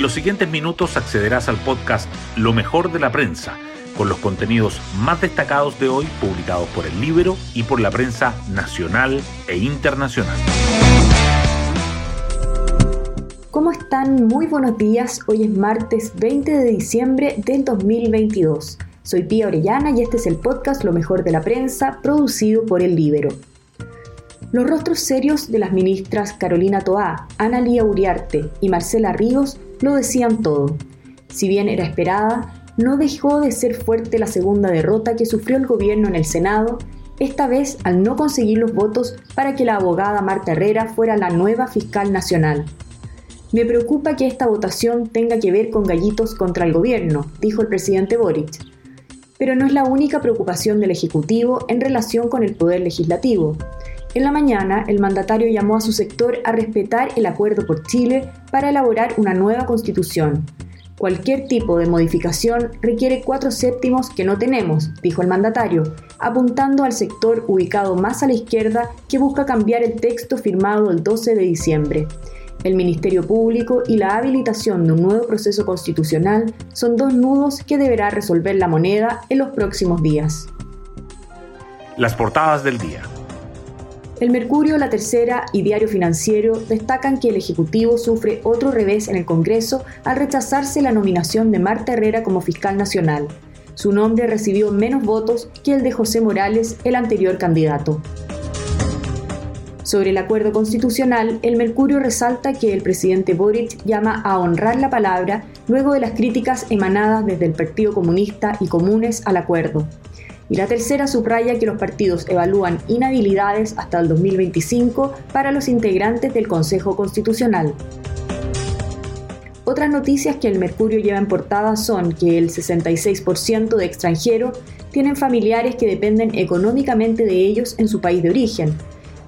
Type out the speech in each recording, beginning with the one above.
En los siguientes minutos accederás al podcast Lo mejor de la prensa, con los contenidos más destacados de hoy publicados por el libro y por la prensa nacional e internacional. ¿Cómo están? Muy buenos días. Hoy es martes 20 de diciembre del 2022. Soy Pía Orellana y este es el podcast Lo mejor de la prensa, producido por el Libero. Los rostros serios de las ministras Carolina Toá, Ana Lía Uriarte y Marcela Ríos lo decían todo. Si bien era esperada, no dejó de ser fuerte la segunda derrota que sufrió el gobierno en el Senado, esta vez al no conseguir los votos para que la abogada Marta Herrera fuera la nueva fiscal nacional. Me preocupa que esta votación tenga que ver con gallitos contra el gobierno, dijo el presidente Boric. Pero no es la única preocupación del Ejecutivo en relación con el Poder Legislativo. En la mañana, el mandatario llamó a su sector a respetar el acuerdo por Chile para elaborar una nueva constitución. Cualquier tipo de modificación requiere cuatro séptimos que no tenemos, dijo el mandatario, apuntando al sector ubicado más a la izquierda que busca cambiar el texto firmado el 12 de diciembre. El Ministerio Público y la habilitación de un nuevo proceso constitucional son dos nudos que deberá resolver la moneda en los próximos días. Las portadas del día. El Mercurio, La Tercera y Diario Financiero destacan que el Ejecutivo sufre otro revés en el Congreso al rechazarse la nominación de Marta Herrera como fiscal nacional. Su nombre recibió menos votos que el de José Morales, el anterior candidato. Sobre el acuerdo constitucional, el Mercurio resalta que el presidente Boric llama a honrar la palabra luego de las críticas emanadas desde el Partido Comunista y Comunes al acuerdo. Y la tercera subraya que los partidos evalúan inhabilidades hasta el 2025 para los integrantes del Consejo Constitucional. Otras noticias que el Mercurio lleva en portada son que el 66% de extranjeros tienen familiares que dependen económicamente de ellos en su país de origen,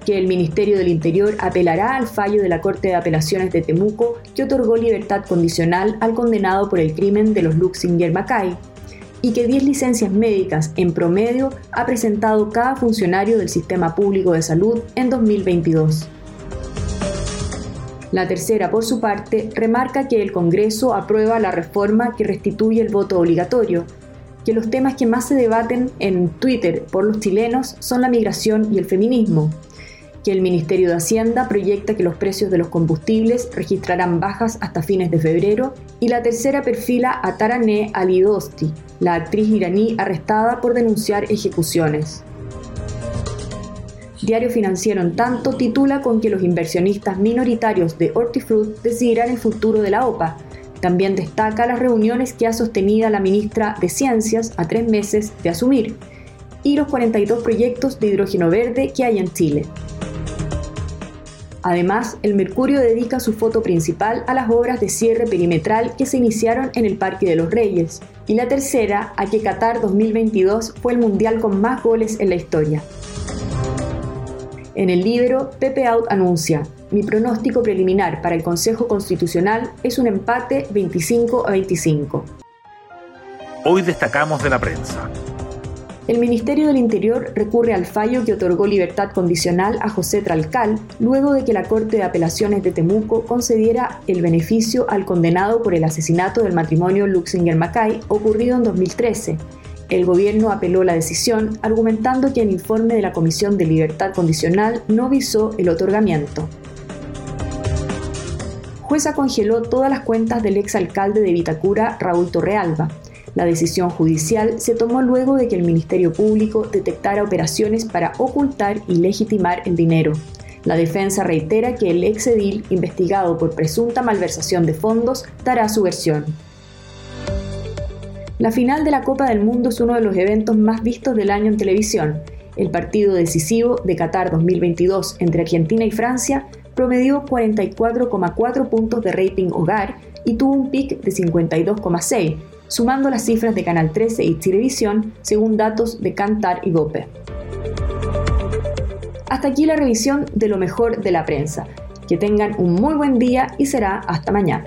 que el Ministerio del Interior apelará al fallo de la Corte de Apelaciones de Temuco que otorgó libertad condicional al condenado por el crimen de los Luxinger Macay, y que 10 licencias médicas en promedio ha presentado cada funcionario del sistema público de salud en 2022. La tercera, por su parte, remarca que el Congreso aprueba la reforma que restituye el voto obligatorio, que los temas que más se debaten en Twitter por los chilenos son la migración y el feminismo, que el Ministerio de Hacienda proyecta que los precios de los combustibles registrarán bajas hasta fines de febrero y la tercera perfila a Taraneh Alidosti, la actriz iraní arrestada por denunciar ejecuciones. Diario Financiero, tanto, titula con que los inversionistas minoritarios de Hortifruit decidirán el futuro de la OPA. También destaca las reuniones que ha sostenido la ministra de Ciencias a tres meses de asumir y los 42 proyectos de hidrógeno verde que hay en Chile. Además, el Mercurio dedica su foto principal a las obras de cierre perimetral que se iniciaron en el Parque de los Reyes, y la tercera a que Qatar 2022 fue el mundial con más goles en la historia. En el libro, Pepe Out anuncia, mi pronóstico preliminar para el Consejo Constitucional es un empate 25 a 25. Hoy destacamos de la prensa. El Ministerio del Interior recurre al fallo que otorgó libertad condicional a José Tralcal luego de que la Corte de Apelaciones de Temuco concediera el beneficio al condenado por el asesinato del matrimonio Luxinger-Macay ocurrido en 2013. El gobierno apeló la decisión argumentando que el informe de la Comisión de Libertad Condicional no visó el otorgamiento. Jueza congeló todas las cuentas del exalcalde de Vitacura, Raúl Torrealba. La decisión judicial se tomó luego de que el Ministerio Público detectara operaciones para ocultar y legitimar el dinero. La defensa reitera que el ex edil, investigado por presunta malversación de fondos, dará su versión. La final de la Copa del Mundo es uno de los eventos más vistos del año en televisión. El partido decisivo de Qatar 2022 entre Argentina y Francia promedió 44,4 puntos de rating hogar y tuvo un pic de 52,6, sumando las cifras de Canal 13 y Televisión según datos de Cantar y Gope. Hasta aquí la revisión de lo mejor de la prensa. Que tengan un muy buen día y será hasta mañana.